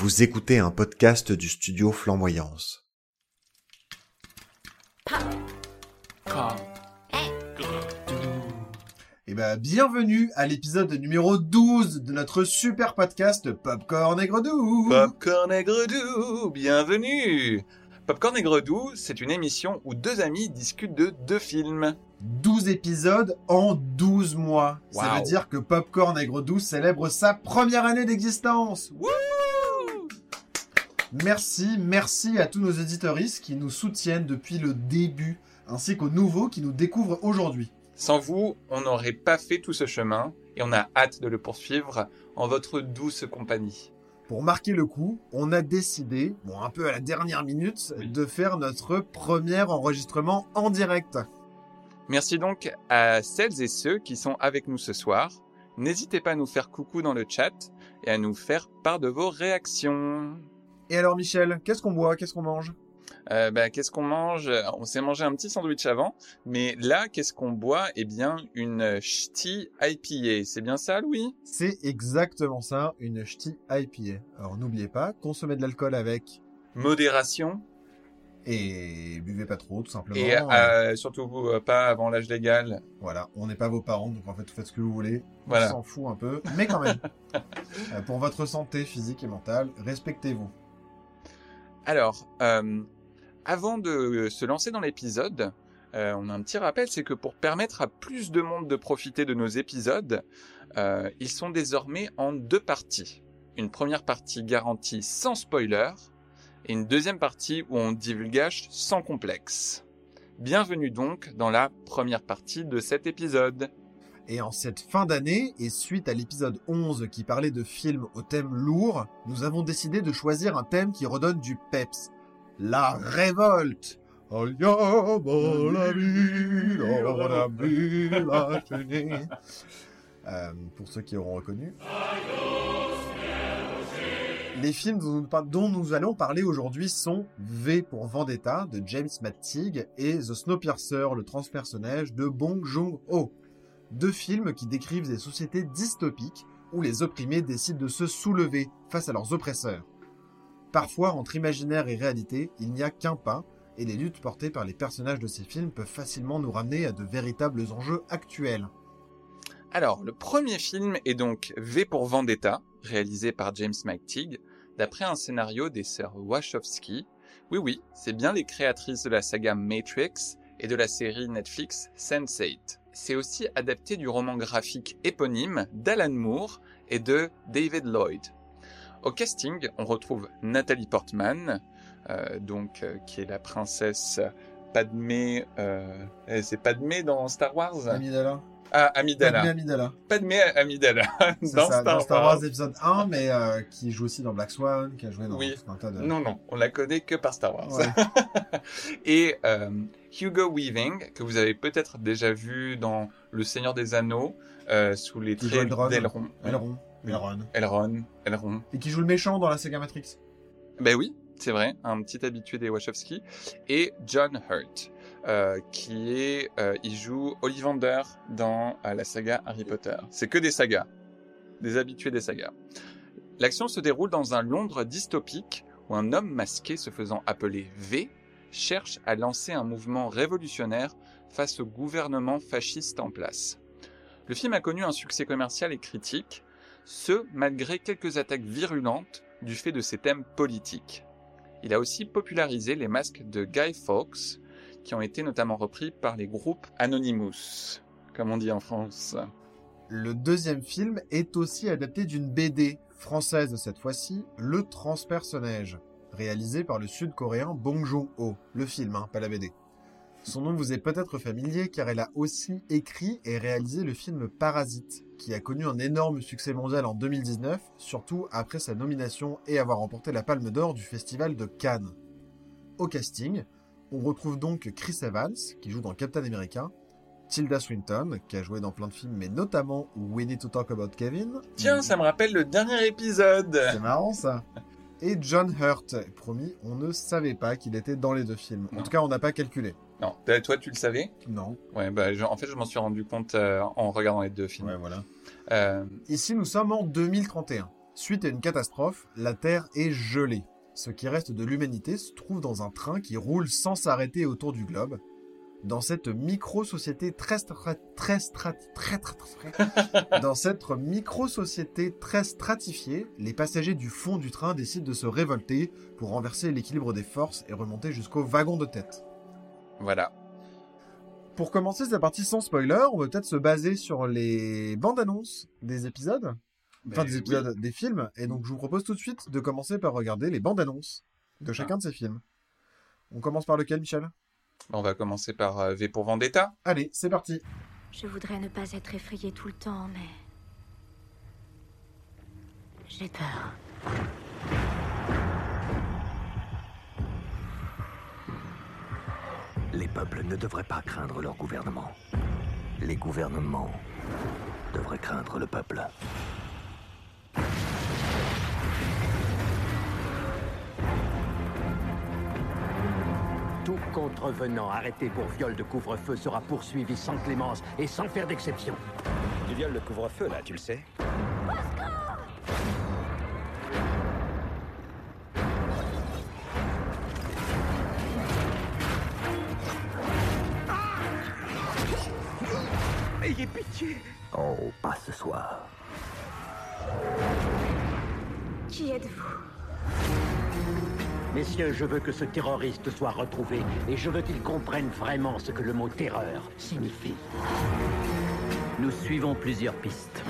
Vous écoutez un podcast du studio Flamboyance. Eh ben, bienvenue à l'épisode numéro 12 de notre super podcast Popcorn et Gredou. Popcorn et Gredou, bienvenue Popcorn et Gredou, c'est une émission où deux amis discutent de deux films. 12 épisodes en 12 mois. Ça veut dire que Popcorn et Gredou célèbre sa première année d'existence. Wouh Merci, merci à tous nos éditoristes qui nous soutiennent depuis le début, ainsi qu'aux nouveaux qui nous découvrent aujourd'hui. Sans vous, on n'aurait pas fait tout ce chemin et on a hâte de le poursuivre en votre douce compagnie. Pour marquer le coup, on a décidé, bon un peu à la dernière minute, Oui. de faire notre premier enregistrement en direct. Merci donc à celles et ceux qui sont avec nous ce soir. N'hésitez pas à nous faire coucou dans le chat et à nous faire part de vos réactions. Et alors Michel, qu'est-ce qu'on boit, qu'est-ce qu'on mange? Euh, bah, qu'est-ce qu'on mange? On s'est mangé un petit sandwich avant, mais là, qu'est-ce qu'on boit? Eh bien, une ch'ti IPA. C'est bien ça, Louis? C'est exactement ça, une ch'ti IPA. Alors n'oubliez pas, consommez de l'alcool avec Modération et buvez pas trop tout simplement. et euh, surtout euh, pas avant l'âge légal. Voilà, on n'est pas vos parents, donc en fait vous faites ce que vous voulez. Voilà. On s'en fout un peu, mais quand même. Euh, pour votre santé physique et mentale, respectez-vous. Alors, euh, avant de se lancer dans l'épisode, euh, on a un petit rappel, c'est que pour permettre à plus de monde de profiter de nos épisodes, euh, ils sont désormais en deux parties. Une première partie garantie sans spoiler, et une deuxième partie où on divulgage sans complexe. Bienvenue donc dans la première partie de cet épisode. Et en cette fin d'année, et suite à l'épisode 11 qui parlait de films au thème lourd, nous avons décidé de choisir un thème qui redonne du peps. La révolte. Euh, Pour ceux qui auront reconnu. Les films dont nous, allons parler aujourd'hui sont V pour Vendetta de James Mattig et The Snowpiercer, le transpersonnage de Bong Joon-ho. Deux films qui décrivent des sociétés dystopiques où les opprimés décident de se soulever face à leurs oppresseurs. Parfois, entre imaginaire et réalité, il n'y a qu'un pas, et les luttes portées par les personnages de ces films peuvent facilement nous ramener à de véritables enjeux actuels. Alors, le premier film est donc V pour Vendetta, réalisé par James McTeague, d'après un scénario des sœurs Wachowski. Oui, oui, c'est bien les créatrices de la saga Matrix et de la série Netflix Sense8. C'est aussi adapté du roman graphique éponyme d'Alan Moore et de David Lloyd. Au casting, on retrouve Nathalie Portman, euh, donc euh, qui est la princesse Padmé. Euh, c'est Padmé dans Star Wars? Amidala Ah, Amidala. Padmé Amidala. Padmé Amidala dans, ça, Star, dans Star Wars. Wars épisode 1, mais euh, qui joue aussi dans Black Swan, qui a joué dans Oui. un tas de... Non, non, on la connaît que par Star Wars. Ouais. Et euh, Hugo Weaving, que vous avez peut-être déjà vu dans Le Seigneur des Anneaux, euh, sous les traits Elrond. d'Elrond. Elrond. Elrond. Elrond. Elrond. Et qui joue le méchant dans la saga Matrix. Ben oui, c'est vrai, un petit habitué des Wachowski. Et John Hurt, euh, qui est, euh, il joue Ollivander dans euh, la saga Harry Potter. C'est que des sagas, des habitués des sagas. L'action se déroule dans un Londres dystopique où un homme masqué se faisant appeler V cherche à lancer un mouvement révolutionnaire face au gouvernement fasciste en place. Le film a connu un succès commercial et critique, ce malgré quelques attaques virulentes du fait de ses thèmes politiques. Il a aussi popularisé les masques de Guy Fawkes, qui ont été notamment repris par les groupes Anonymous, comme on dit en France. Le deuxième film est aussi adapté d'une BD, française cette fois-ci, Le Transpersonnage, réalisé par le sud-coréen Bong Joon-ho, le film, hein, pas la BD. Son nom vous est peut-être familier car elle a aussi écrit et réalisé le film Parasite, qui a connu un énorme succès mondial en 2019, surtout après sa nomination et avoir remporté la Palme d'Or du Festival de Cannes. Au casting, on retrouve donc Chris Evans, qui joue dans Captain America, Tilda Swinton, qui a joué dans plein de films, mais notamment We Need to Talk About Kevin. Tiens, ça me rappelle le dernier épisode C'est marrant ça. Et John Hurt. Promis, on ne savait pas qu'il était dans les deux films. En Non. tout cas, on n'a pas calculé. Non, euh, toi tu le savais Non. Ouais, bah je- en fait je m'en suis rendu compte euh, en regardant les deux films. Ouais, voilà. Euh, Ici, nous sommes en 2031. Suite à une catastrophe, la Terre est gelée. Ce qui reste de l'humanité se trouve dans un train qui roule sans s'arrêter autour du globe. Dans cette micro-société très, très, très, très, très, très- dans cette micro-société très stratifiée, les passagers du fond du train décident de se révolter pour renverser l'équilibre des forces et remonter jusqu'au wagon de tête. Voilà. Pour commencer cette partie sans spoiler, on va peut-être se baser sur les bandes annonces des épisodes, enfin Mais des épisodes des films, et donc je vous propose tout de suite de commencer par regarder les bandes annonces de chacun de ces films. On commence par lequel, Michel? On va commencer par euh, V pour Vendetta. Allez, c'est parti. Je voudrais ne pas être effrayée tout le temps, mais. J'ai peur. Les peuples ne devraient pas craindre leur gouvernement. Les gouvernements devraient craindre le peuple. Tout contrevenant arrêté pour viol de couvre-feu sera poursuivi sans clémence et sans faire d'exception. Tu violes le couvre-feu là, tu le sais Ayez pitié Oh, pas ce soir. Qui êtes-vous? Messieurs, je veux que ce terroriste soit retrouvé et je veux qu'il comprenne vraiment ce que le mot terreur signifie. Nous suivons plusieurs pistes.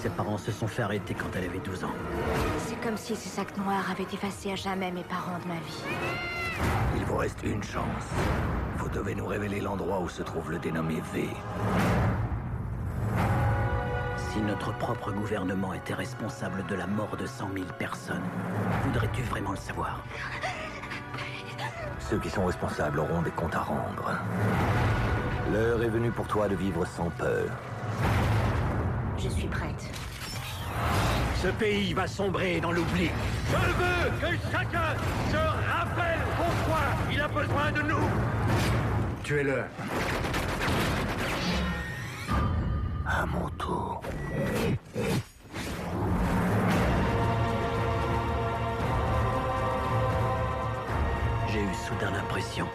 Ses parents se sont fait arrêter quand elle avait 12 ans. C'est comme si ces sacs noirs avaient effacé à jamais mes parents de ma vie. Il vous reste une chance. Vous devez nous révéler l'endroit où se trouve le dénommé V. Si notre propre gouvernement était responsable de la mort de 100 000 personnes, voudrais-tu vraiment le savoir? Ceux qui sont responsables auront des comptes à rendre. L'heure est venue pour toi de vivre sans peur. Je suis prête. Ce pays va sombrer dans l'oubli. Je veux que chacun se rappelle pourquoi il a besoin de nous. Tuez-le. À mon tour. J'ai eu soudain l'impression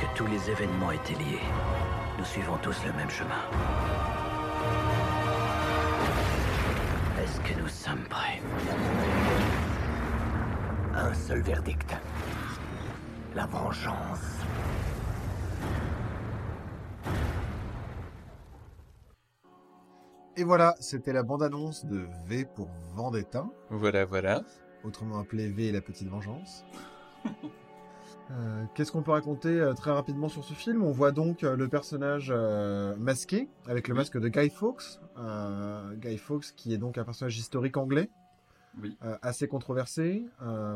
que tous les événements étaient liés. Nous suivons tous le même chemin. Est-ce que nous sommes prêts? Un seul verdict. La vengeance. Et voilà, c'était la bande-annonce de V pour Vendetta, Voilà, voilà. autrement appelé V et la petite vengeance. Euh, Qu'est-ce qu'on peut raconter euh, très rapidement sur ce film? On voit donc euh, le personnage masqué, avec le masque de Guy Fawkes. Guy Fawkes qui est donc un personnage historique anglais, Oui. assez controversé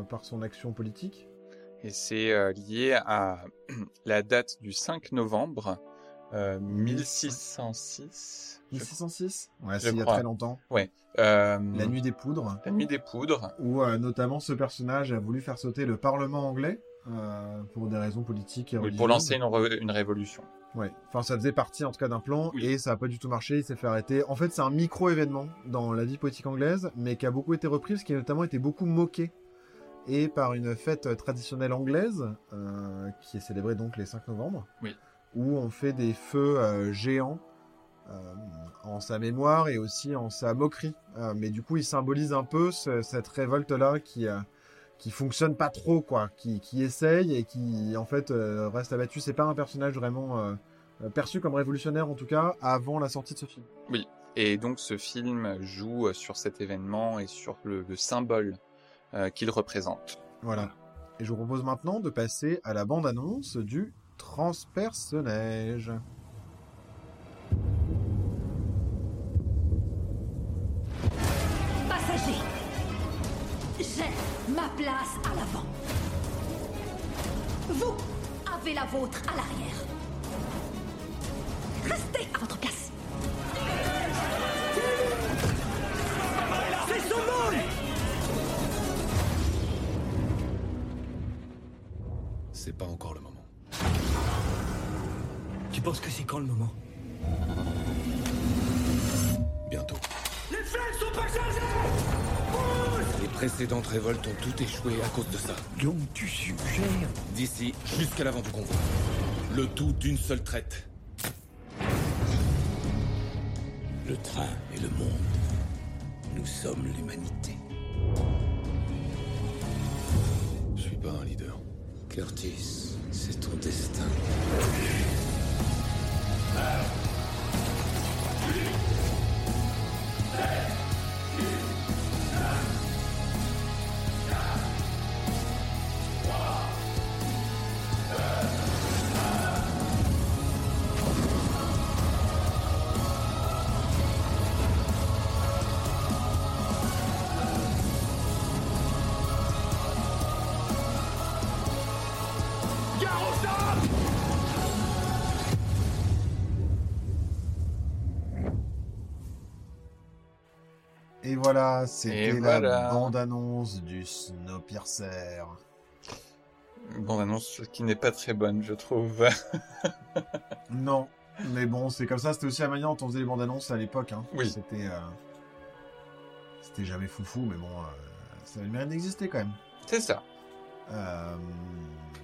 par son action politique. Et c'est lié à la date du 5 novembre euh, 1606. je 1606 Ouais, c'est il y a très longtemps. Euh, La nuit des poudres. La nuit des poudres. où euh, notamment ce personnage a voulu faire sauter le Parlement anglais euh, pour des raisons politiques et Oui, pour lancer une, re- une révolution. Ouais. Enfin, ça faisait partie en tout cas d'un plan Oui. et ça a pas du tout marché. Il s'est fait arrêter. En fait, c'est un micro-événement dans la vie politique anglaise, mais qui a beaucoup été repris, parce qu'il a notamment été beaucoup moqué et par une fête traditionnelle anglaise euh, qui est célébrée donc les 5 novembre. Oui. Où on fait des feux euh, géants. euh, en sa mémoire et aussi en sa moquerie. Euh, mais du coup, il symbolise un peu ce- cette révolte-là qui, qui fonctionne pas trop, quoi, qui, qui essaye et qui en fait reste abattu. C'est pas un personnage vraiment perçu comme révolutionnaire, en tout cas, avant la sortie de ce film. Et donc ce film joue sur cet événement et sur le, le symbole euh, qu'il représente. Voilà. Et je vous propose maintenant de passer à la bande-annonce du transperce-neige. Passagers, j'ai ma place à l'avant. Vous avez la vôtre à l'arrière. Restez à votre place. C'est son monde C'est pas encore le moment. Tu penses que c'est quand le moment Bientôt. Les flingues sont pas chargées précédentes révoltes ont toutes échoué à cause de ça. Donc tu suggères D'ici jusqu'à l'avant du convoi. Le tout d'une seule traite. Le train et le monde. Nous sommes l'humanité. Je suis pas un leader. Curtis, c'est ton destin. Et voilà, c'était la bande-annonce du Snowpiercer. Bon, annonce qui n'est pas très bonne, je trouve. Non, mais bon, c'est comme ça. C'était aussi la manière dont on faisait les bandes annonces à l'époque. Hein. Oui. C'était, euh, c'était jamais foufou, mais bon, euh, ça avait le mérite d'exister quand même. C'est ça. Euh,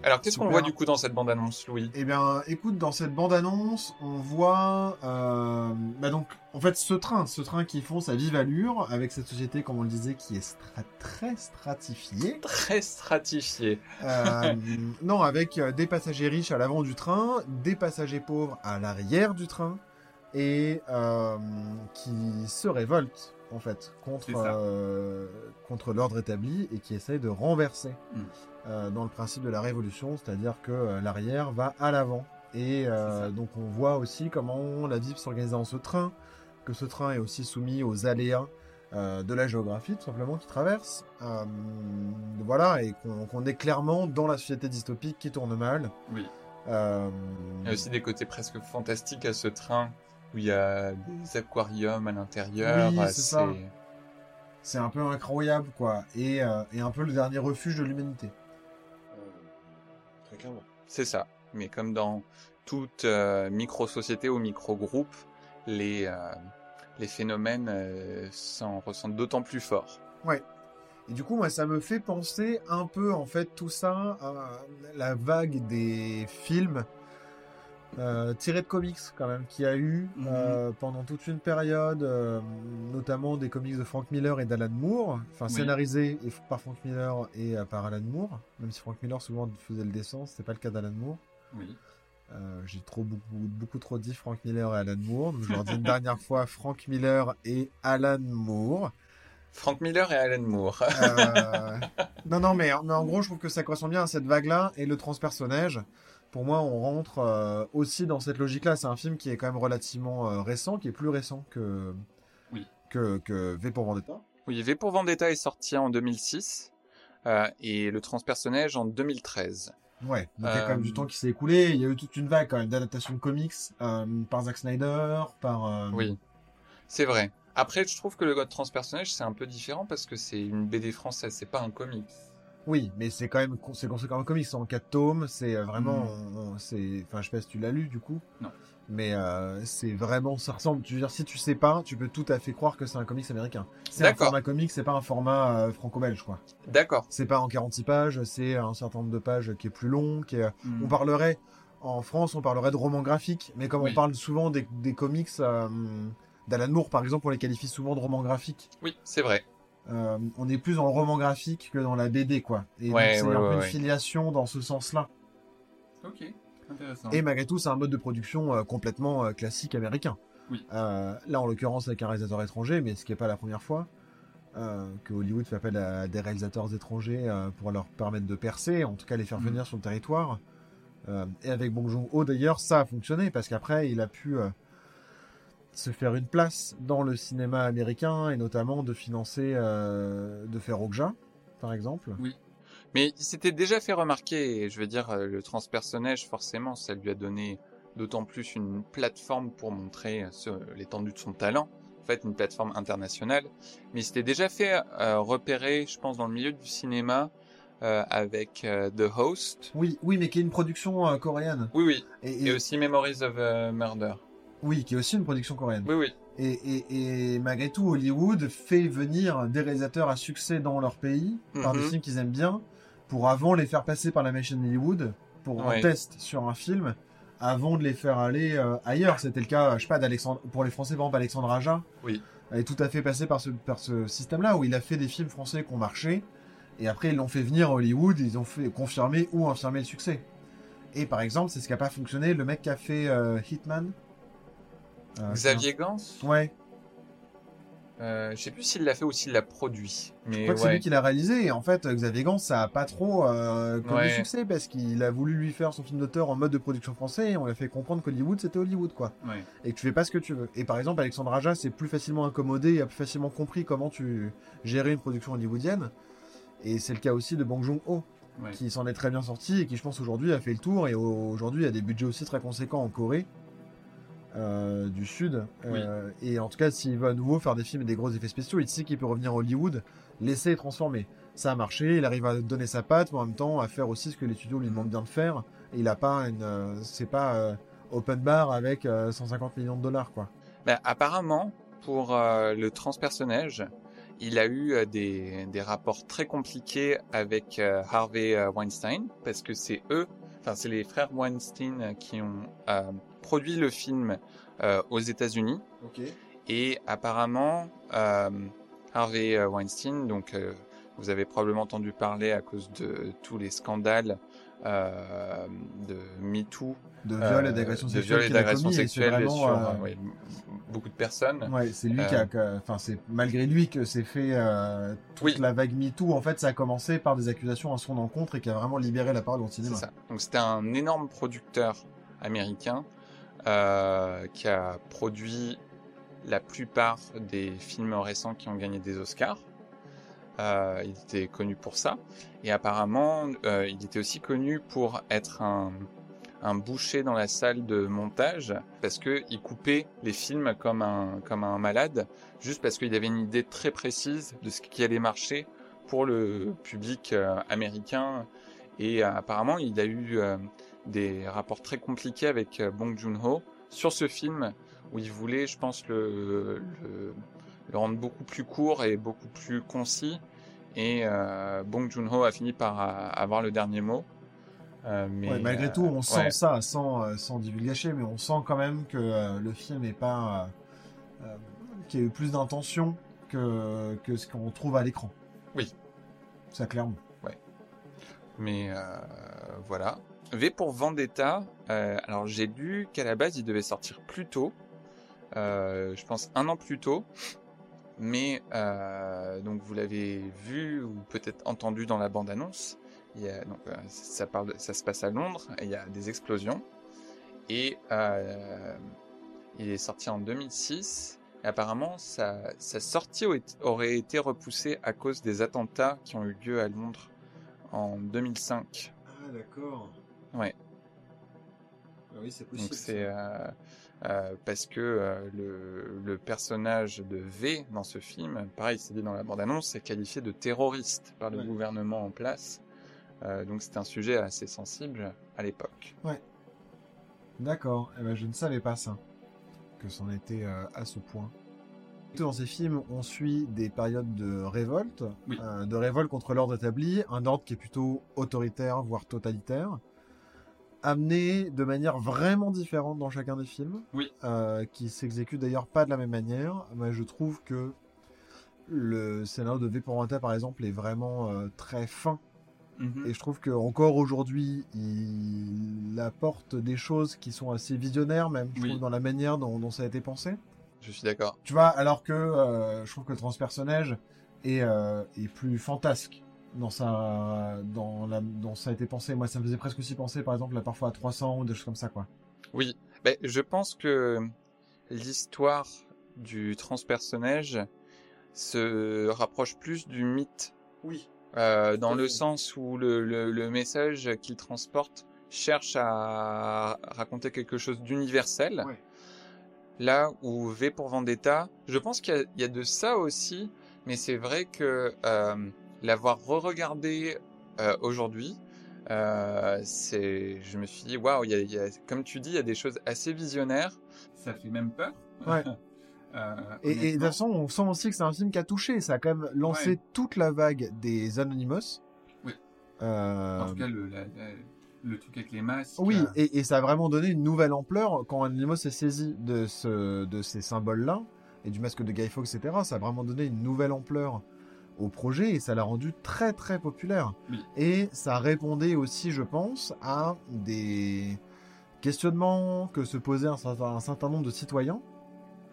Alors, qu'est-ce qu'on voit du coup dans cette bande-annonce, Louis? Eh bien, écoute, dans cette bande-annonce, on voit, euh, bah donc, en fait, ce train, ce train qui fonce à vive allure, avec cette société, comme on le disait, qui est stra- très stratifiée. Très stratifié. Euh, non, avec euh, des passagers riches à l'avant du train, des passagers pauvres à l'arrière du train, et euh, qui se révoltent en fait contre euh, contre l'ordre établi et qui essayent de renverser Mm. euh, dans le principe de la révolution, c'est-à-dire que euh, l'arrière va à l'avant. Et donc on voit aussi comment la vie peut s'organiser dans ce train, que ce train est aussi soumis aux aléas de la géographie, tout simplement, qui traverse. Voilà, et qu'on est clairement dans la société dystopique qui tourne mal. Oui. Il y a aussi des côtés presque fantastiques à ce train où il y a des aquariums à l'intérieur. Oui, c'est ça. c'est un peu incroyable, quoi. Et, euh, et un peu le dernier refuge de l'humanité. Très clairement. C'est ça. Mais comme dans toute euh, micro-société ou micro-groupe, les, euh, les phénomènes euh, s'en ressentent d'autant plus fort. Et du coup, moi, ça me fait penser un peu, en fait, tout ça à la vague des films euh, tirés de comics, quand même, qu'il y a eu Mhm. euh, pendant toute une période, euh, notamment des comics de Frank Miller et d'Alan Moore, enfin, Oui. scénarisés et- par Frank Miller et par Alan Moore, même si Frank Miller souvent faisait le dessin, c'était pas le cas d'Alan Moore. Oui. J'ai trop beaucoup, beaucoup trop dit Frank Miller et Alan Moore, donc je leur dis une dernière fois Frank Miller et Alan Moore. Frank Miller et Alan Moore. Non, non, mais, mais en gros, je trouve que ça correspond bien à cette vague-là et le transpersonnage. Pour moi, on rentre euh, aussi dans cette logique-là. C'est un film qui est quand même relativement euh, récent, qui est plus récent que, Oui. que, que V pour Vendetta. Oui, V pour Vendetta est sorti en 2006 euh, et le transpersonnage en 2013. Ouais, donc il y a quand même du temps qui s'est écoulé. Il y a eu toute une vague quand même d'adaptations de comics par Zack Snyder, par. Oui, c'est vrai. Après, je trouve que le God transpersonnage, c'est un peu différent parce que c'est une BD française, c'est pas un comics. Oui, mais c'est quand même c'est construit comme un comics, c'est en quatre tomes, c'est euh, vraiment, Mm. on- c'est, enfin je sais pas si tu l'as lu du coup. Non. Mais euh, c'est vraiment, ça ressemble. Tu veux dire, si tu sais pas, tu peux tout à fait croire que c'est un comics américain. C'est un format comics, c'est pas un format euh, franco-belge quoi. D'accord. C'est pas en 46 pages, c'est un certain nombre de pages qui est plus long, qui est, Hmm. on parlerait en France, on parlerait de romans graphiques, mais comme Oui. on parle souvent des, des comics euh, d'Alan Moore par exemple, on les qualifie souvent de romans graphiques. Oui, c'est vrai. Euh, on est plus dans le roman graphique que dans la BD, quoi. Et donc, Ouais, c'est ouais, un ouais, peu une filiation dans ce sens-là. Ok, intéressant. Et malgré tout, c'est un mode de production euh, complètement euh, classique américain. Oui. Euh, là, en l'occurrence, avec un réalisateur étranger, mais ce qui n'est pas la première fois euh, que Hollywood fait appel à des réalisateurs étrangers euh, pour leur permettre de percer, en tout cas les faire Mhm. venir sur le territoire. Euh, et avec Bong Joon-ho, d'ailleurs, ça a fonctionné parce qu'après, il a pu euh, se faire une place dans le cinéma américain et notamment de financer, euh, de faire Okja, par exemple. Mais il s'était déjà fait remarquer, et je veux dire, euh, le transpersonnage, forcément, ça lui a donné d'autant plus une plateforme pour montrer euh, l'étendue de son talent. En fait, une plateforme internationale. Mais il s'était déjà fait euh, repérer, je pense, dans le milieu du cinéma, euh, avec euh, The Host. Oui, oui, mais qui est une production euh, coréenne. Oui, oui. Et, Et aussi Memories of Murder. Oui, qui est aussi une production coréenne. Oui, oui. Et, et, et malgré tout, Hollywood fait venir des réalisateurs à succès dans leur pays par des Mhm. films qu'ils aiment bien pour avant les faire passer par la machine Hollywood pour Ouais. un test sur un film avant de les faire aller euh, ailleurs. C'était le cas, je sais pas, d'Alexandre, pour les Français, par exemple, Alexandre Aja Oui. est tout à fait passé par ce, par ce système-là où il a fait des films français qui ont marché et après ils l'ont fait venir à Hollywood, ils ont fait confirmer ou infirmer le succès. Et par exemple, c'est ce qui a pas fonctionné, le mec qui a fait euh, Hitman. Euh, Xavier Gans, c'est Ouais, euh, je sais plus s'il l'a fait ou s'il l'a produit. Mais je crois que c'est lui qui l'a réalisé. Et en fait, Xavier Gans, ça a pas trop euh, connu Ouais. succès parce qu'il a voulu lui faire son film d'auteur en mode de production français et on lui a fait comprendre qu'Hollywood c'était Hollywood quoi. Ouais. Et que tu fais pas ce que tu veux. Et par exemple, Alexandre Aja s'est plus facilement accommodé et a plus facilement compris comment tu gérais une production hollywoodienne. Et c'est le cas aussi de Bong Joon-ho, qui s'en est très bien sorti et qui, je pense, aujourd'hui a fait le tour. Et au- aujourd'hui a des budgets aussi très conséquents en Corée euh, du Sud. Euh, Et en tout cas, s'il veut à nouveau faire des films et des gros effets spéciaux, il sait qu'il peut revenir à Hollywood, laisser et transformer. Ça a marché, il arrive à donner sa patte, mais en même temps à faire aussi ce que les studios lui demandent bien de faire. Et il a pas une, euh, c'est pas open bar avec euh, 150 millions de dollars quoi. Ben, apparemment, pour le transpersonnage, il a eu des, des rapports très compliqués avec Harvey Weinstein, parce que c'est eux, enfin c'est les frères Weinstein qui ont produit le film euh, aux États-Unis. Et apparemment, euh, Harvey euh, Weinstein, donc euh, vous avez probablement entendu parler à cause de tous les scandales de MeToo, De viol et d'agression de sexuelle. viol et d'agression sexuelle sur m- beaucoup de personnes. Ouais, c'est lui qui a, enfin c'est malgré lui que c'est fait toute Oui. la vague MeToo. En fait, ça a commencé par des accusations à son encontre et qui a vraiment libéré la parole C'est cinéma. ça. Donc c'était un énorme producteur américain euh, qui a produit la plupart des films récents qui ont gagné des Oscars. Euh, il était connu pour ça. Et apparemment, euh, il était aussi connu pour être un, boucher dans la salle de montage parce que il coupait les films comme un, comme un malade, juste parce qu'il avait une idée très précise de ce qui allait marcher pour le public américain. Et apparemment, il a eu des rapports très compliqués avec euh, Bong Joon-ho sur ce film où il voulait, je pense, le, le, le rendre beaucoup plus court et beaucoup plus concis. Et euh, Bong Joon-ho a fini par euh, avoir le dernier mot. Euh, mais, Ouais, malgré tout, on sent ouais. ça sans, sans divulgacher, mais on sent quand même que le film est pas. qu'il y a eu plus d'intention que, que ce qu'on trouve à l'écran. Oui. Ça, clairement. Mais euh, voilà. V pour Vendetta, euh, alors j'ai lu qu'à la base il devait sortir plus tôt, euh, je pense un an plus tôt, mais euh, donc vous l'avez vu ou peut-être entendu dans la bande-annonce, il ça, ça se passe à Londres, il y a des explosions, et il est sorti en 2006, et apparemment sa, sa sortie au- aurait été repoussée à cause des attentats qui ont eu lieu à Londres en 2005. Ah, d'accord. Ouais. oui, c'est Donc c'est euh, euh, parce que euh, le, le personnage de V dans ce film, pareil, c'est dit dans la bande-annonce, est qualifié de terroriste par le Ouais. gouvernement en place. Donc c'est un sujet assez sensible à l'époque. D'accord. Eh ben, je ne savais pas ça. Que c'en était à ce point. Dans ces films, on suit des périodes de révolte, Oui. de révolte contre l'ordre établi, un ordre qui est plutôt autoritaire, voire totalitaire, amené de manière vraiment différente dans chacun des films, Oui. euh, qui s'exécute d'ailleurs pas de la même manière. Mais je trouve que le scénario de V pour Vendetta, par exemple, est vraiment euh, très fin Mhm. et je trouve que encore aujourd'hui, il apporte des choses qui sont assez visionnaires, même, je Oui. trouve, dans la manière dont, dont ça a été pensé. Je suis d'accord. Tu vois, alors que euh, je trouve que le transpersonnage est, euh, est plus fantasque dans sa, dans la, dont ça a été pensé. Moi, ça me faisait presque aussi penser, par exemple, là, parfois à 300 ou des choses comme ça, quoi. Oui, ben, je pense que l'histoire du transpersonnage se rapproche plus du mythe Oui. Euh, dans à le sens où le, le, le message qu'il transporte cherche à raconter quelque chose d'universel. Ouais. Là où V pour Vendetta, je pense qu'il y y, a de ça aussi, mais c'est vrai que euh, l'avoir re-regardé euh, aujourd'hui, euh, c'est, je me suis dit waouh, il y a- il y a- comme tu dis, il y a des choses assez visionnaires. Ça fait même peur. Ouais. Euh, Et, et de toute façon, on sent aussi que c'est un film qui a touché. Ça a quand même lancé Ouais. toute la vague des Anonymous. Oui. Euh, En tout cas, le, la- la- le truc avec les masques. Oui, euh, et, et ça a vraiment donné une nouvelle ampleur quand Anonymous s'est saisi de, ce, de ces symboles-là, et du masque de Guy Fawkes, etc. Ça a vraiment donné une nouvelle ampleur au projet, et ça l'a rendu très très populaire. Oui. Et ça répondait aussi, je pense, à des questionnements que se posaient un certain, un certain nombre de citoyens,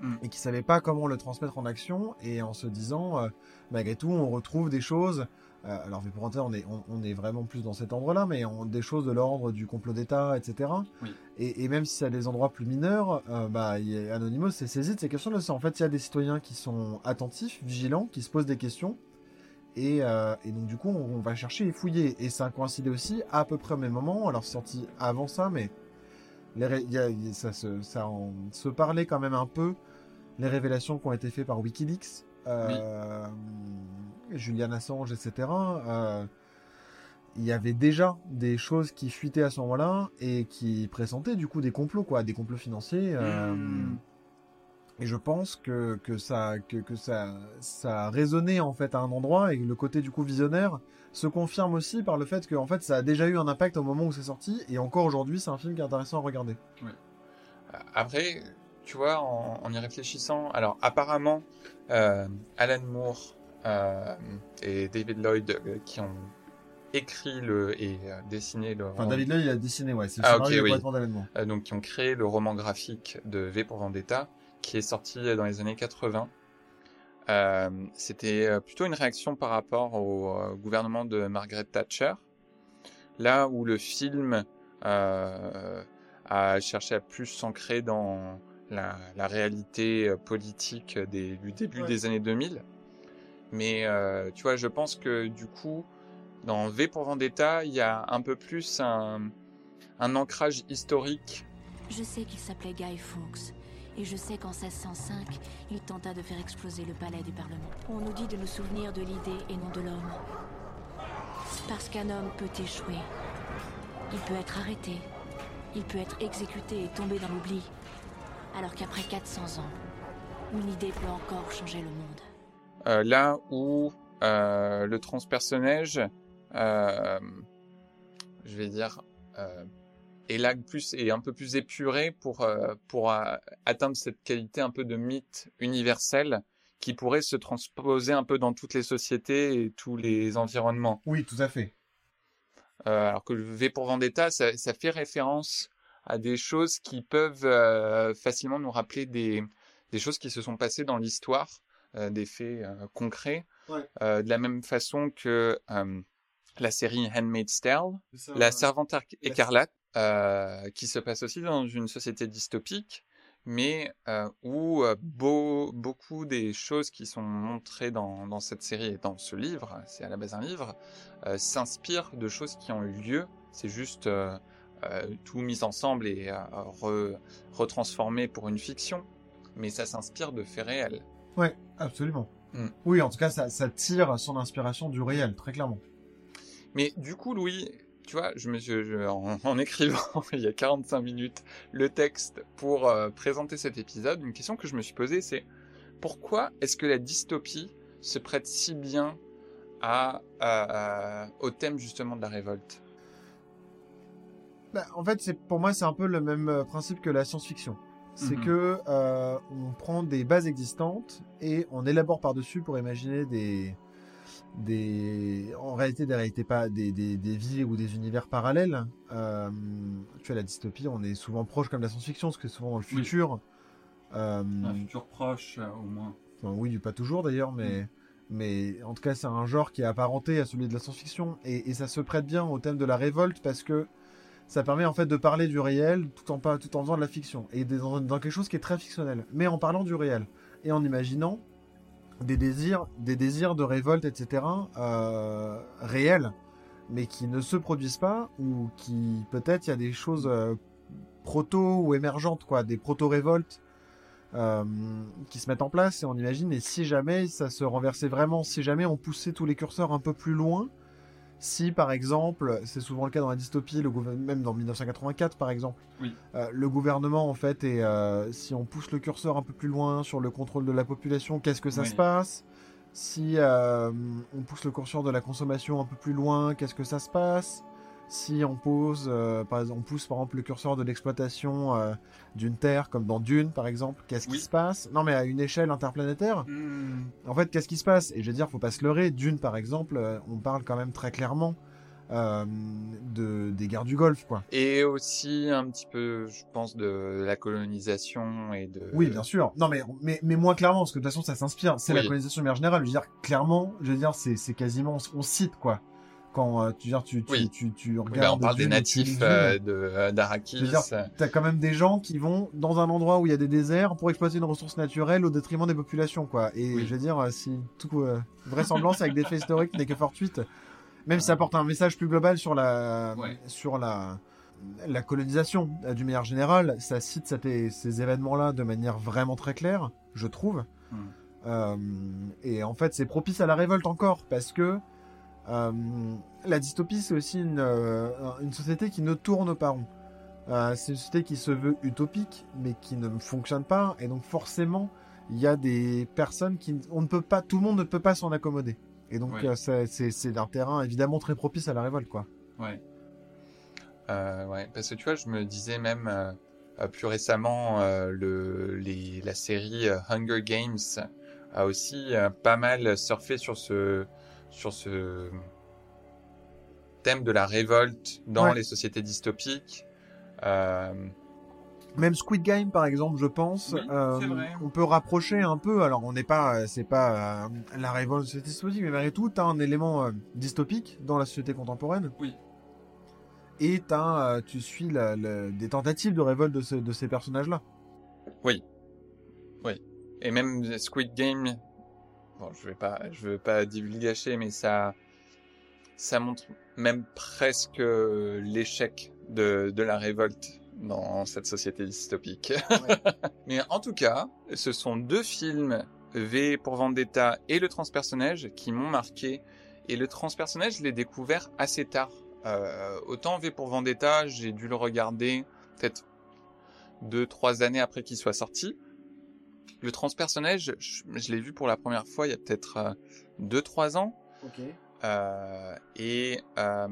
Mm. et qui savaient pas comment le transmettre en action, et en se disant, euh, malgré tout, on retrouve des choses euh, alors, pour Vendetta, on est, on, on est vraiment plus dans cet ordre-là, mais on, des choses de l'ordre du complot d'État, etc. Oui. Et, et même si c'est à des endroits plus mineurs, euh, bah, Anonymous s'est saisi de ces questions-là. En fait, il y a des citoyens qui sont attentifs, vigilants, qui se posent des questions. Et, euh, et donc, du coup, on, on va chercher et fouiller. Et ça a coïncidé aussi à peu près au même moment. Alors, c'est sorti avant ça, mais les ré- il y a- il y a- ça, se, ça en- se parlait quand même un peu. Les révélations qui ont été faites par Wikileaks. Euh, Julian Assange, etc. euh, il y avait déjà des choses qui fuitaient à ce moment-là et qui pressentaient du coup des complots, quoi, des complots financiers. euh, Mm. Et je pense que, que, ça, que, que ça, ça a résonné en fait à un endroit et le côté du coup visionnaire se confirme aussi par le fait que en fait ça a déjà eu un impact au moment où c'est sorti et encore aujourd'hui c'est un film qui est intéressant à regarder. Après, tu vois, en, en y réfléchissant, alors apparemment, euh, Alan Moore euh, et David Lloyd euh, qui ont écrit le et euh, dessiné le Enfin David Lloyd il a dessiné ouais, c'est le Ah, scénario ok, de oui. euh, donc qui ont créé le roman graphique de V pour Vendetta, qui est sorti dans les années 80. Euh, C'était euh, plutôt une réaction par rapport au euh, gouvernement de Margaret Thatcher, là où le film euh, a cherché à plus s'ancrer dans la, la réalité politique des, du début Ouais. des années 2000. Mais euh, tu vois, je pense que du coup, dans V pour Vendetta, il y a un peu plus un, un ancrage historique. Je sais qu'il s'appelait Guy Fawkes. Et je sais qu'en 1605, il tenta de faire exploser le palais du Parlement. On nous dit de nous souvenir de l'idée et non de l'homme. Parce qu'un homme peut échouer. Il peut être arrêté. Il peut être exécuté et tomber dans l'oubli. Alors qu'après 400 ans, une idée peut encore changer le monde. Euh, là où euh, le transpersonnage, euh, je vais dire, est là plus et un peu plus épuré pour euh, pour euh, atteindre cette qualité un peu de mythe universel qui pourrait se transposer un peu dans toutes les sociétés et tous les environnements. Oui, tout à fait. Euh, alors que le V pour Vendetta, ça, ça fait référence à des choses qui peuvent euh, facilement nous rappeler des, des choses qui se sont passées dans l'histoire, euh, des faits concrets, Ouais. De la même façon que la série Handmaid's Tale, Ça, la servante Ar- la- écarlate, euh, qui se passe aussi dans une société dystopique, mais euh, où euh, beau- beaucoup des choses qui sont montrées dans, dans cette série et dans ce livre, c'est à la base un livre, euh, s'inspirent de choses qui ont eu lieu. C'est juste tout mis ensemble et re- retransformé pour une fiction, mais ça s'inspire de faits réels. Ouais, absolument. Mm. Oui, en tout cas, ça, ça tire son inspiration du réel, très clairement. Mais du coup, Louis, tu vois, je me suis, je- en, en écrivant il y a 45 minutes le texte pour euh, présenter cet épisode, une question que je me suis posée, c'est pourquoi est-ce que la dystopie se prête si bien à, à- au thème justement de la révolte? Bah, en fait, c'est pour moi, c'est un peu le même euh, principe que la science-fiction. C'est Mhm. que euh, on prend des bases existantes et on élabore par-dessus pour imaginer des des en réalité des réalités pas des, des, des vies ou des univers parallèles. Euh, tu vois la dystopie, on est souvent proche comme la science-fiction, parce que souvent dans le Oui. futur. Euh, futur proche, au moins. Enfin, oui, pas toujours d'ailleurs, mais, mais en tout cas, c'est un genre qui est apparenté à celui de la science-fiction. Et, et ça se prête bien au thème de la révolte parce que ça permet en fait de parler du réel tout en, pas, tout en faisant de la fiction. Et dans quelque chose qui est très fictionnel, mais en parlant du réel. Et en imaginant des désirs, des désirs de révolte, etc., euh, réels, mais qui ne se produisent pas, ou qui peut-être il y a des choses euh, proto ou émergentes, quoi, des proto-révoltes euh, qui se mettent en place et on imagine et si jamais ça se renversait vraiment, si jamais on poussait tous les curseurs un peu plus loin, Si, par exemple, c'est souvent le cas dans la dystopie, le même dans 1984, par exemple, Oui. euh, le gouvernement, en fait, et si on pousse le curseur un peu plus loin sur le contrôle de la population, qu'est-ce que ça Oui. se passe? Si euh, on pousse le curseur de la consommation un peu plus loin, qu'est-ce que ça se passe? Si on pose, euh, par exemple, on pousse par exemple le curseur de l'exploitation euh, d'une terre, comme dans Dune, par exemple, qu'est-ce Oui. qui se passe? Non, mais à une échelle interplanétaire. Hmm. En fait, qu'est-ce qui se passe? Et je veux dire, faut pas se leurrer. Dune, par exemple, euh, on parle quand même très clairement de des guerres du Golfe, quoi. Et aussi un petit peu, je pense, de la colonisation et de. Oui, bien sûr. Non, mais, mais, mais moins clairement, parce que de toute façon, ça s'inspire. C'est la colonisation de manière générale. Je veux dire, clairement, je veux dire, c'est, c'est quasiment, on cite, quoi. Quand, euh, tu tu, tu, Oui. tu, tu Oui, bah, regardes. on parle des natifs euh, de euh, veux dire, T'as quand même des gens qui vont dans un endroit où il y a des déserts pour exploiter une ressource naturelle au détriment des populations, quoi. Et Oui. je veux dire, si toute euh, vraisemblance avec des faits historiques n'est que fortuite, même si ça apporte un message plus global sur la, Ouais. sur la, la colonisation d'une manière générale, ça cite cette- ces événements-là de manière vraiment très claire, je trouve. Euh, et en fait, c'est propice à la révolte encore, parce que la dystopie, c'est aussi une, euh, une société qui ne tourne pas rond. Euh, c'est une société qui se veut utopique, mais qui ne fonctionne pas, et donc forcément, il y a des personnes qui, on ne peut pas, tout le monde ne peut pas s'en accommoder. Et donc, Ouais. euh, c'est- un terrain évidemment très propice à la révolte, quoi. Ouais. Euh, ouais, parce que tu vois, je me disais même euh, euh, plus récemment, euh, le, les, la série euh, Hunger Games a aussi euh, pas mal surfé sur ce, sur ce thème de la révolte dans Ouais. les sociétés dystopiques. Euh, Même Squid Game, par exemple, je pense, Oui, euh, on peut rapprocher un peu. Alors, on n'est pas, euh, c'est pas euh, la révolte société dystopique, mais malgré tout, t'as un élément euh, dystopique dans la société contemporaine. Oui. Et t'as, euh, tu suis la- la- des tentatives de révolte de, ce- de ces personnages-là. et même Squid Game, bon, je vais pas, je veux pas divulgacher, mais ça, ça montre même presque l'échec de, de la révolte dans cette société dystopique. mais en tout cas, ce sont deux films, V pour Vendetta et Le Transpersonnage, qui m'ont marqué. Et Le Transpersonnage, je l'ai découvert assez tard. Euh, autant V pour Vendetta, j'ai dû le regarder peut-être deux, trois années après qu'il soit sorti. Le transpersonnage, je, je l'ai vu pour la première fois il y a peut-être euh, deux, trois ans. Euh, et euh,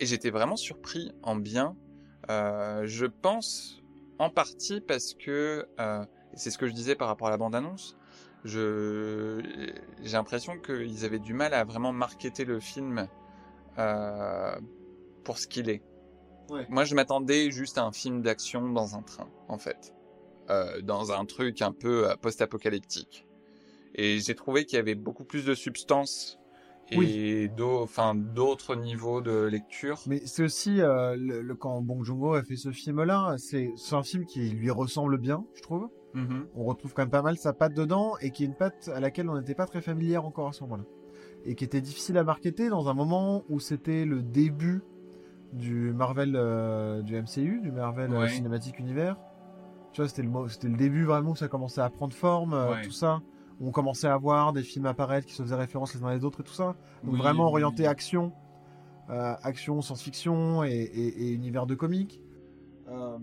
et j'étais vraiment surpris en bien. Euh, je pense en partie parce que, euh, c'est ce que je disais par rapport à la bande-annonce, je j'ai l'impression qu'ils avaient du mal à vraiment marketer le film euh, pour ce qu'il est. Ouais. Moi, je m'attendais juste à un film d'action dans un train, en fait, euh, dans un truc un peu euh, post-apocalyptique. Et j'ai trouvé qu'il y avait beaucoup plus de substance et Oui. d'autres niveaux de lecture. Mais c'est aussi euh, le, le- quand Bong Joon-ho a fait ce film-là, c'est un film qui lui ressemble bien, je trouve. Mhm. On retrouve quand même pas mal sa patte dedans et qui est une patte à laquelle on n'était pas très familière encore à ce moment-là. Et qui était difficile à marketer dans un moment où c'était le début du Marvel, euh, du MCU, du Marvel Ouais. Cinematic Universe. Tu vois, c'était le, mo- c'était le début vraiment où ça commençait à prendre forme, euh, Ouais. tout ça. On commençait à voir des films apparaître qui se faisaient référence les uns les autres et tout ça. Donc Oui, vraiment orienté oui. action, euh, action, science-fiction et, et- et univers de comics. Euh,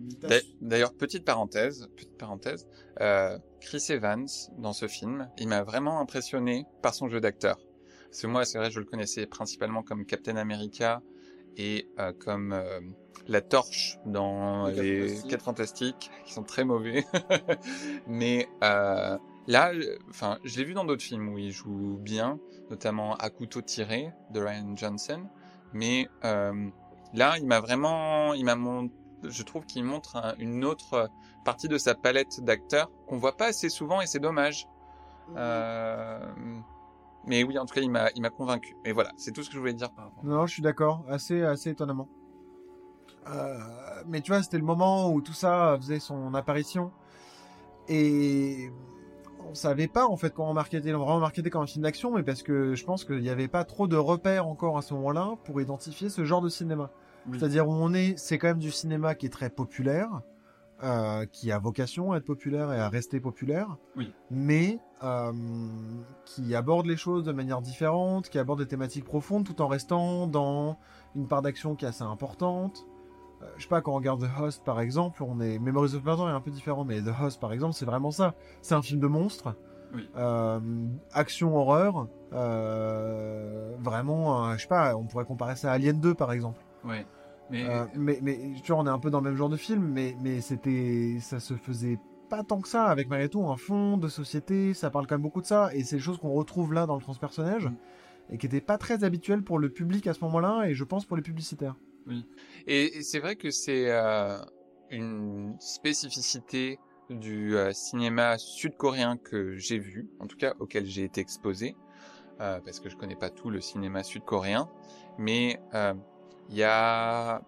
D'ailleurs, petite parenthèse, petite parenthèse, euh, Chris Evans dans ce film, il m'a vraiment impressionné par son jeu d'acteur. Parce que moi, c'est vrai, je le connaissais principalement comme Captain America et euh, comme euh, la torche dans Les Quatre les Fantastiques. 4 Fantastiques, qui sont très mauvais. Mais euh, là, enfin, je l'ai vu dans d'autres films où il joue bien, notamment À couteau tiré de Ryan Johnson. Mais là, il m'a vraiment, il m'a mon- je trouve qu'il montre un- une autre partie de sa palette d'acteurs qu'on voit pas assez souvent et c'est dommage. Euh, mais oui, en tout cas, il m'a, il m'a convaincu. Et voilà, c'est tout ce que je voulais dire par rapport. Non, je suis d'accord, assez, assez étonnamment. Euh, mais tu vois, c'était le moment où tout ça faisait son apparition. Et on savait pas en fait comment marketer, vraiment marketer comme un film d'action, mais parce que je pense qu'il n'y avait pas trop de repères encore à ce moment-là pour identifier ce genre de cinéma. Oui. C'est-à-dire où on est, c'est quand même du cinéma qui est très populaire, euh, qui a vocation à être populaire et à rester populaire, Oui. mais euh, qui aborde les choses de manière différente, qui aborde des thématiques profondes tout en restant dans une part d'action qui est assez importante. Euh, je sais pas, quand on regarde The Host par exemple, on est Memories of Murder est un peu différent, mais The Host par exemple, c'est vraiment ça. C'est un film de monstre, Oui. action horreur, vraiment, je sais pas, on pourrait comparer ça à Alien 2 par exemple. Ouais. Mais Euh, mais, mais tu vois, on est un peu dans le même genre de film, mais, mais c'était, ça se faisait pas tant que ça, avec malgré tout un fond de société, ça parle quand même beaucoup de ça, et c'est des choses qu'on retrouve là dans le transpersonnage, Mm. et qui n'étaient pas très habituelles pour le public à ce moment-là, et je pense pour les publicitaires. Et, et c'est vrai que c'est euh, une spécificité du euh, cinéma sud-coréen que j'ai vu, en tout cas auquel j'ai été exposé, euh, parce que je connais pas tout le cinéma sud-coréen, mais il y a,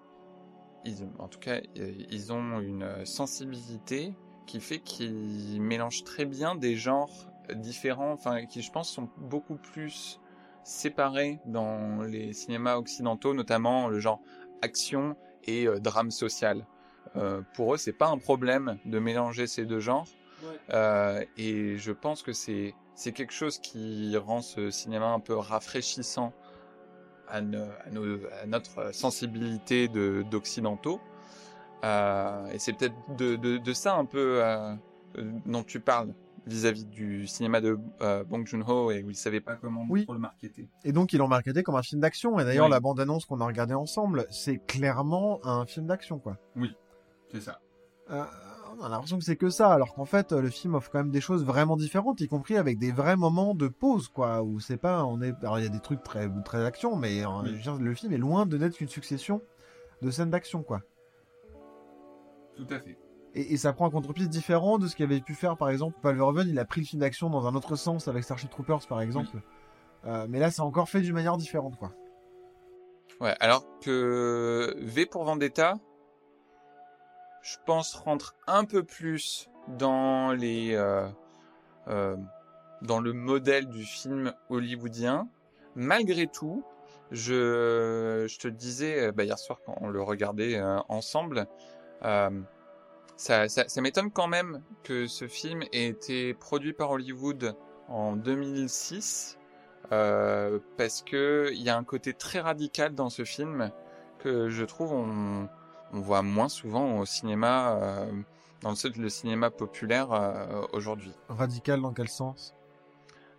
ils, en tout cas, euh, ils ont une sensibilité qui fait qu'ils mélangent très bien des genres différents, enfin qui je pense sont beaucoup plus séparés dans les cinémas occidentaux, notamment le genre action et euh, drame social. Euh, pour eux, c'est pas un problème de mélanger ces deux genres. Euh, et je pense que c'est c'est quelque chose qui rend ce cinéma un peu rafraîchissant à, no- à nos- à notre sensibilité de d'occidentaux. Euh, et c'est peut-être de, de, de ça un peu euh, euh, dont tu parles vis-à-vis du cinéma de euh, Bong Joon-ho et où il savait pas comment Oui. le marketer. Et donc, ils l'ont marketé comme un film d'action, et d'ailleurs, Oui. la bande-annonce qu'on a regardée ensemble, c'est clairement un film d'action, quoi. C'est ça. On a l'impression que c'est que ça, alors qu'en fait, le film offre quand même des choses vraiment différentes, y compris avec des vrais moments de pause, quoi, où c'est pas, on est, alors il y a des trucs très, très action, mais euh, dire, le film est loin de n'être qu'une succession de scènes d'action, quoi. Tout à fait. Et, et ça prend un contre-pied différent de ce qu'avait pu faire, par exemple, Paul Verhoeven, il a pris le film d'action dans un autre sens avec Starship Troopers, par exemple. Euh, mais là, c'est encore fait d'une manière différente, quoi. Ouais, alors que V pour Vendetta, je pense rentre un peu plus dans les euh, euh, dans le modèle du film hollywoodien. Malgré tout, je je te disais euh, bah, hier soir quand on le regardait ensemble, ça, ça, m'étonne quand même que ce film ait été produit par Hollywood en 2006 euh, parce que il y a un côté très radical dans ce film que je trouve on, on voit moins souvent au cinéma euh, dans le, le cinéma populaire euh, aujourd'hui. Radical dans quel sens?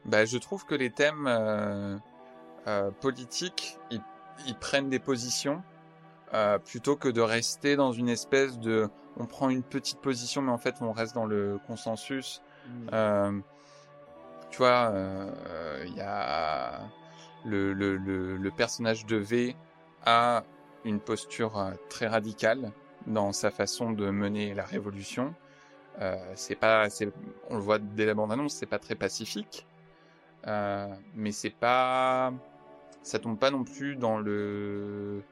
Bah, je trouve que les thèmes euh, euh, politiques, ils, ils prennent des positions euh, plutôt que de rester dans une espèce de, on prend une petite position, mais en fait on reste dans le consensus. Euh, tu vois, euh, il y a le, le, le, le personnage de V a une posture euh, très radicale dans sa façon de mener la révolution. Euh, c'est pas, on le voit dès la bande-annonce, c'est pas très pacifique, euh, mais c'est pas, ça tombe pas non plus dans le,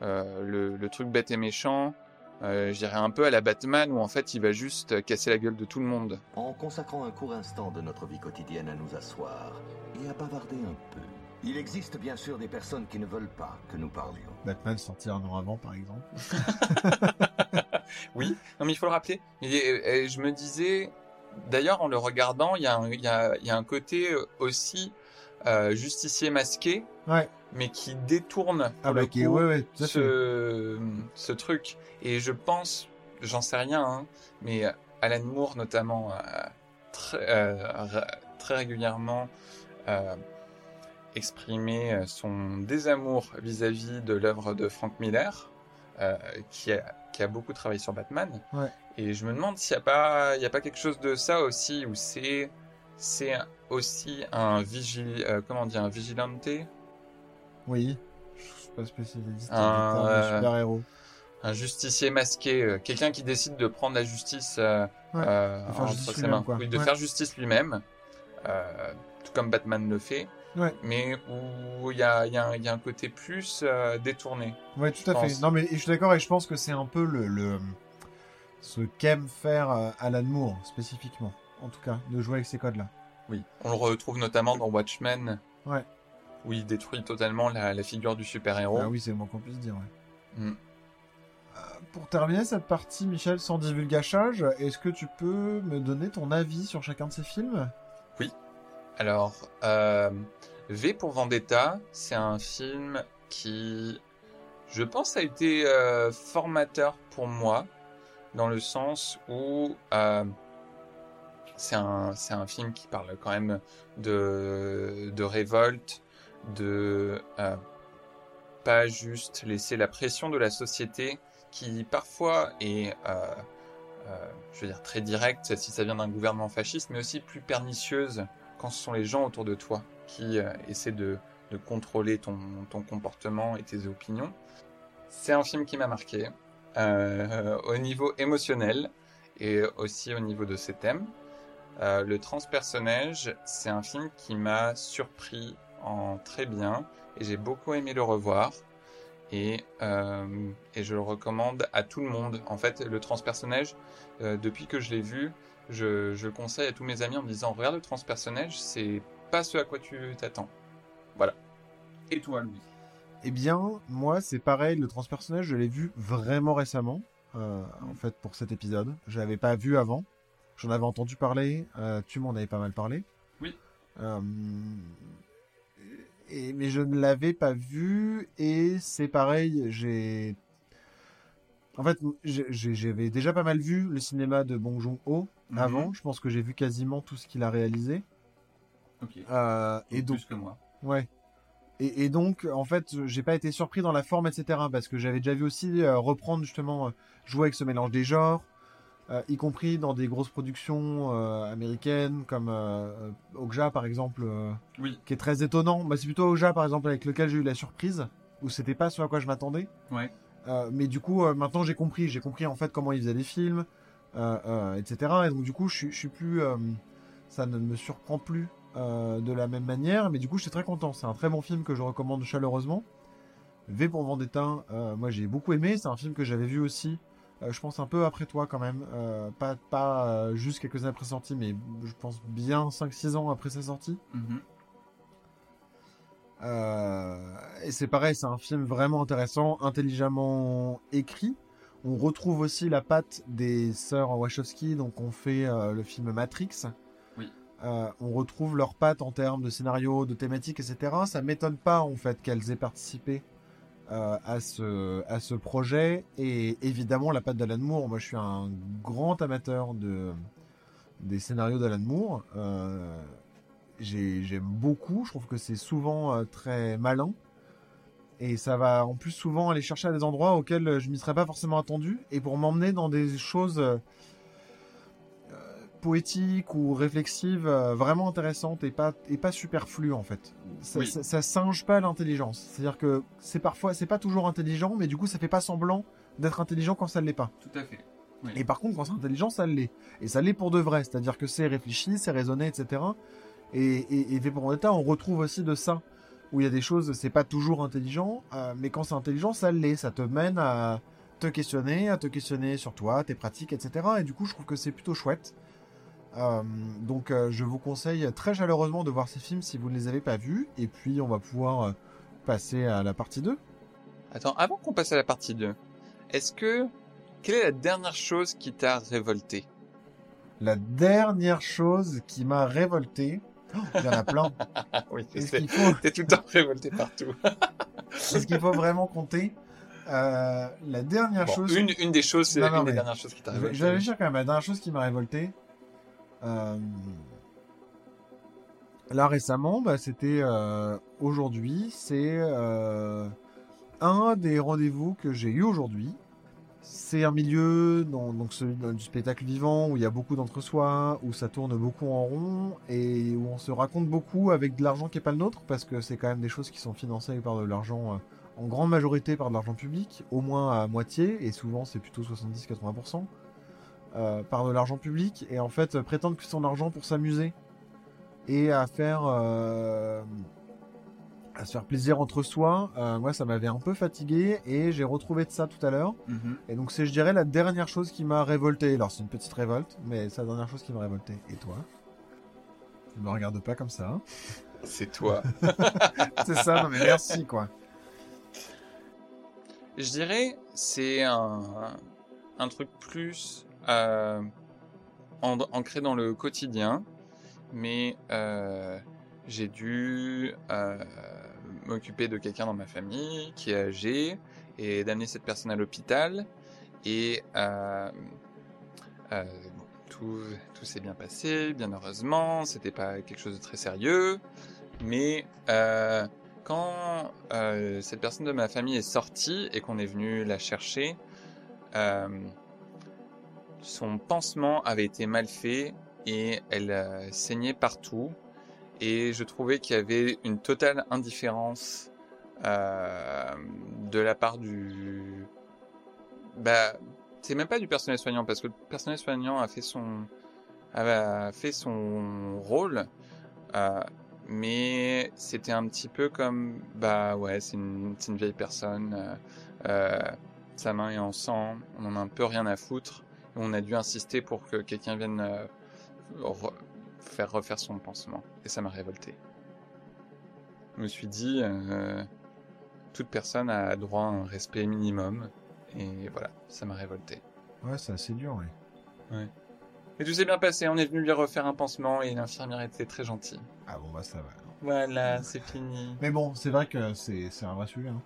le, le truc bête et méchant. Euh, je dirais un peu à la Batman où en fait il va juste casser la gueule de tout le monde. En consacrant un court instant de notre vie quotidienne à nous asseoir et à bavarder un peu. Il existe bien sûr des personnes qui ne veulent pas que nous parlions. Batman sorti un an avant, par exemple. Oui, non mais il faut le rappeler. Et, et je me disais, d'ailleurs en le regardant, il y, a un- il y, a, il y a un côté euh, aussi euh, justicier masqué, Ouais. mais qui détourne Ah bah, qui- coup, ouais, ouais, ce, ce truc. Et je pense, j'en sais rien, hein, mais Alan Moore notamment, très, euh, régulièrement euh, exprimé son désamour vis-à-vis de l'œuvre de Frank Miller, euh, qui, a, qui a beaucoup travaillé sur Batman. Ouais. Et je me demande s'il n'y a pas, y a pas quelque chose de ça aussi, où c'est, aussi un vigil, euh, comment dire, un vigilante, Oui. Je suis pas spécialiste Un, euh, super-héros. un justicier masqué, euh, quelqu'un qui décide de prendre la justice euh, Ouais, euh, de faire entre justice ses lui-même, mains. Oui, de Ouais. faire justice lui-même, euh, tout comme Batman le fait, Ouais. mais où il y a, il y, a un- il y a un côté plus euh, détourné. Ouais, tout à fait. Non, mais je suis d'accord et je pense que c'est un peu le, le ce qu'aime faire euh, Alan Moore spécifiquement, en tout cas, de jouer avec ces codes-là. Oui, on le retrouve notamment dans Watchmen, Ouais. où il détruit totalement la, la figure du super-héros. Ah oui, c'est le moins qu'on puisse dire. Ouais. Mm. Pour terminer cette partie, Michel, sans divulgachage, est-ce que tu peux me donner ton avis sur chacun de ces films? Alors, euh, V pour Vendetta, c'est un film qui, je pense, a été euh, formateur pour moi, dans le sens où euh, c'est un, film qui parle quand même de, révolte, de pas juste laisser la pression de la société qui parfois est, très directe si ça vient d'un gouvernement fasciste, mais aussi plus pernicieuse quand ce sont les gens autour de toi qui euh, essaient de, contrôler ton, comportement et tes opinions. C'est un film qui m'a marqué euh, au niveau émotionnel et aussi au niveau de ses thèmes. Euh, le transpersonnage, c'est un film qui m'a surpris en très bien et j'ai beaucoup aimé le revoir et, je le recommande à tout le monde. En fait, le transpersonnage, depuis que je l'ai vu, je, je le conseille à tous mes amis en me disant regarde le transpersonnage, c'est pas ce à quoi tu t'attends. Voilà. Et toi, Louis Eh bien, moi, c'est pareil, le transpersonnage, je l'ai vu vraiment récemment, euh, en fait, pour cet épisode. Je l'avais pas vu avant. J'en avais entendu parler, euh, tu m'en avais pas mal parlé. Oui. Euh, et, mais je ne l'avais pas vu, et c'est pareil, j'ai... En fait, j'avais déjà pas mal vu le cinéma de Bong Joon-ho Mhm. avant. Je pense que j'ai vu quasiment tout ce qu'il a réalisé. Ok. Euh, et donc, que moi. Ouais. Et, et donc, en fait, j'ai pas été surpris dans la forme, etc. Parce que j'avais déjà vu aussi euh, reprendre justement, euh, jouer avec ce mélange des genres, y compris dans des grosses productions américaines comme Okja par exemple, Oui. qui est très étonnant. Bah, c'est plutôt Okja par exemple avec lequel j'ai eu la surprise, où c'était pas ce à quoi je m'attendais. Ouais. Euh, mais du coup, euh, maintenant j'ai compris, j'ai compris en fait comment il faisait des films, euh, etc. Et donc du coup, je suis- plus, ça ne me surprend plus de la même manière. Mais du coup, je suis très content. C'est un très bon film que je recommande chaleureusement. V pour Vendetta, moi j'ai beaucoup aimé. C'est un film que j'avais vu aussi, je pense un peu après toi quand même. Pas pas juste quelques années après sortie, mais je pense bien 5-6 ans après sa sortie. Mhm. Et c'est pareil, c'est un film vraiment intéressant, intelligemment écrit. On retrouve aussi la patte des sœurs Wachowski, donc on fait euh, le film Matrix. Oui. Euh, on retrouve leur patte en termes de scénario, de thématiques, etc. Ça m'étonne pas en fait qu'elles aient participé euh, à ce à ce projet. Et évidemment la patte d'Alan Moore. Moi, je suis un grand amateur de des scénarios d'Alan Moore. Euh, j'ai- j'aime beaucoup. Je trouve que c'est souvent euh, très malin. Et ça va en plus souvent aller chercher à des endroits auxquels euh, je m'y serais pas forcément attendu. Et pour m'emmener dans des choses euh, poétiques ou réflexives euh, vraiment intéressantes et pas, et pas superflues en fait. Ça, Oui. ça, ça singe pas l'intelligence. C'est-à-dire que c'est parfois, c'est pas toujours intelligent, mais du coup ça fait pas semblant d'être intelligent quand ça l'est pas. Tout à fait. Et par contre, quand c'est intelligent, ça l'est. Et ça l'est pour de vrai. C'est-à-dire que c'est réfléchi, c'est raisonné, etc. Et, et, et V pour Vendetta, on retrouve aussi de ça. Où il y a des choses, c'est pas toujours intelligent, euh, mais quand c'est intelligent, ça l'est. Ça te mène à te questionner, à te questionner sur toi, tes pratiques, etc. Et du coup, je trouve que c'est plutôt chouette. Euh, donc, euh, je vous conseille très chaleureusement de voir ces films si vous ne les avez pas vus. Et puis, on va pouvoir passer à la partie 2. Attends, avant qu'on passe à la partie 2, est-ce que... Quelle est la dernière chose qui t'a révolté? La dernière chose qui m'a révolté, Oh, il y en a plein. Oui, qu'il faut, T'es tout le temps révolté partout. est-ce qu'il faut vraiment compter Euh, La dernière Bon, chose. une, une des choses, c'est une non, des mais- dernières choses qui t'a révolté. je vais réfléchir quand même. La dernière chose qui m'a révolté. euh, Là récemment, bah, c'était euh, aujourd'hui. C'est un des rendez-vous que j'ai eu aujourd'hui. C'est un milieu, donc celui du spectacle vivant, où il y a beaucoup d'entre-soi, où ça tourne beaucoup en rond et où on se raconte beaucoup avec de l'argent qui n'est pas le nôtre, parce que c'est quand même des choses qui sont financées par de l'argent, euh, en grande majorité par de l'argent public, au moins à moitié, et souvent c'est plutôt 70-80%, euh, par de l'argent public, et en fait euh, prétendre que c'est son argent pour s'amuser et à faire à se faire plaisir entre soi, euh, moi ça m'avait un peu fatigué et j'ai retrouvé de ça tout à l'heure. Mhm. Et donc c'est je dirais la dernière chose qui m'a révolté. Alors c'est une petite révolte, mais c'est la dernière chose qui m'a révolté. Et toi? Ne me regarde pas comme ça. hein? C'est toi. c'est ça, non mais merci quoi. Je dirais, c'est un, un truc plus euh, en- ancré dans le quotidien, mais euh, j'ai dû euh, m'occuper de quelqu'un dans ma famille qui est âgé et d'amener cette personne à l'hôpital. Et euh, euh, tout, tout s'est bien passé, bien heureusement. C'était pas quelque chose de très sérieux, mais euh, quand cette personne de ma famille est sortie et qu'on est venu la chercher, son pansement avait été mal fait et elle saignait partout. Et je trouvais qu'il y avait une totale indifférence euh, de la part du... Bah, c'est même pas du personnel soignant parce que le personnel soignant a fait son, a fait son rôle. Euh, mais c'était un petit peu comme bah ouais c'est une, une vieille personne euh, sa main est en sang on en a un peu rien à foutre on a dû insister pour que quelqu'un vienne faire refaire son pansement et ça m'a révolté je me suis dit euh, toute personne a droit à un respect minimum et voilà ça m'a révolté Ouais, c'est assez dur, ouais. et tout s'est bien passé on est venu lui refaire un pansement et l'infirmière était très gentille Ah bon, bah ça va. voilà c'est fini Mais bon, c'est vrai que c'est un vrai sujet. Hein.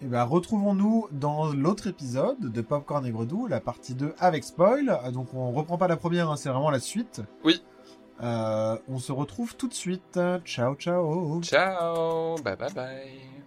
Et ben retrouvons-nous dans l'autre épisode de Popcorn et Gredou, la partie 2 avec spoil. Euh, Donc on reprend pas la première, hein, c'est vraiment la suite. Oui. Euh, on se retrouve tout de suite. Ciao ciao. Ciao, bye bye bye.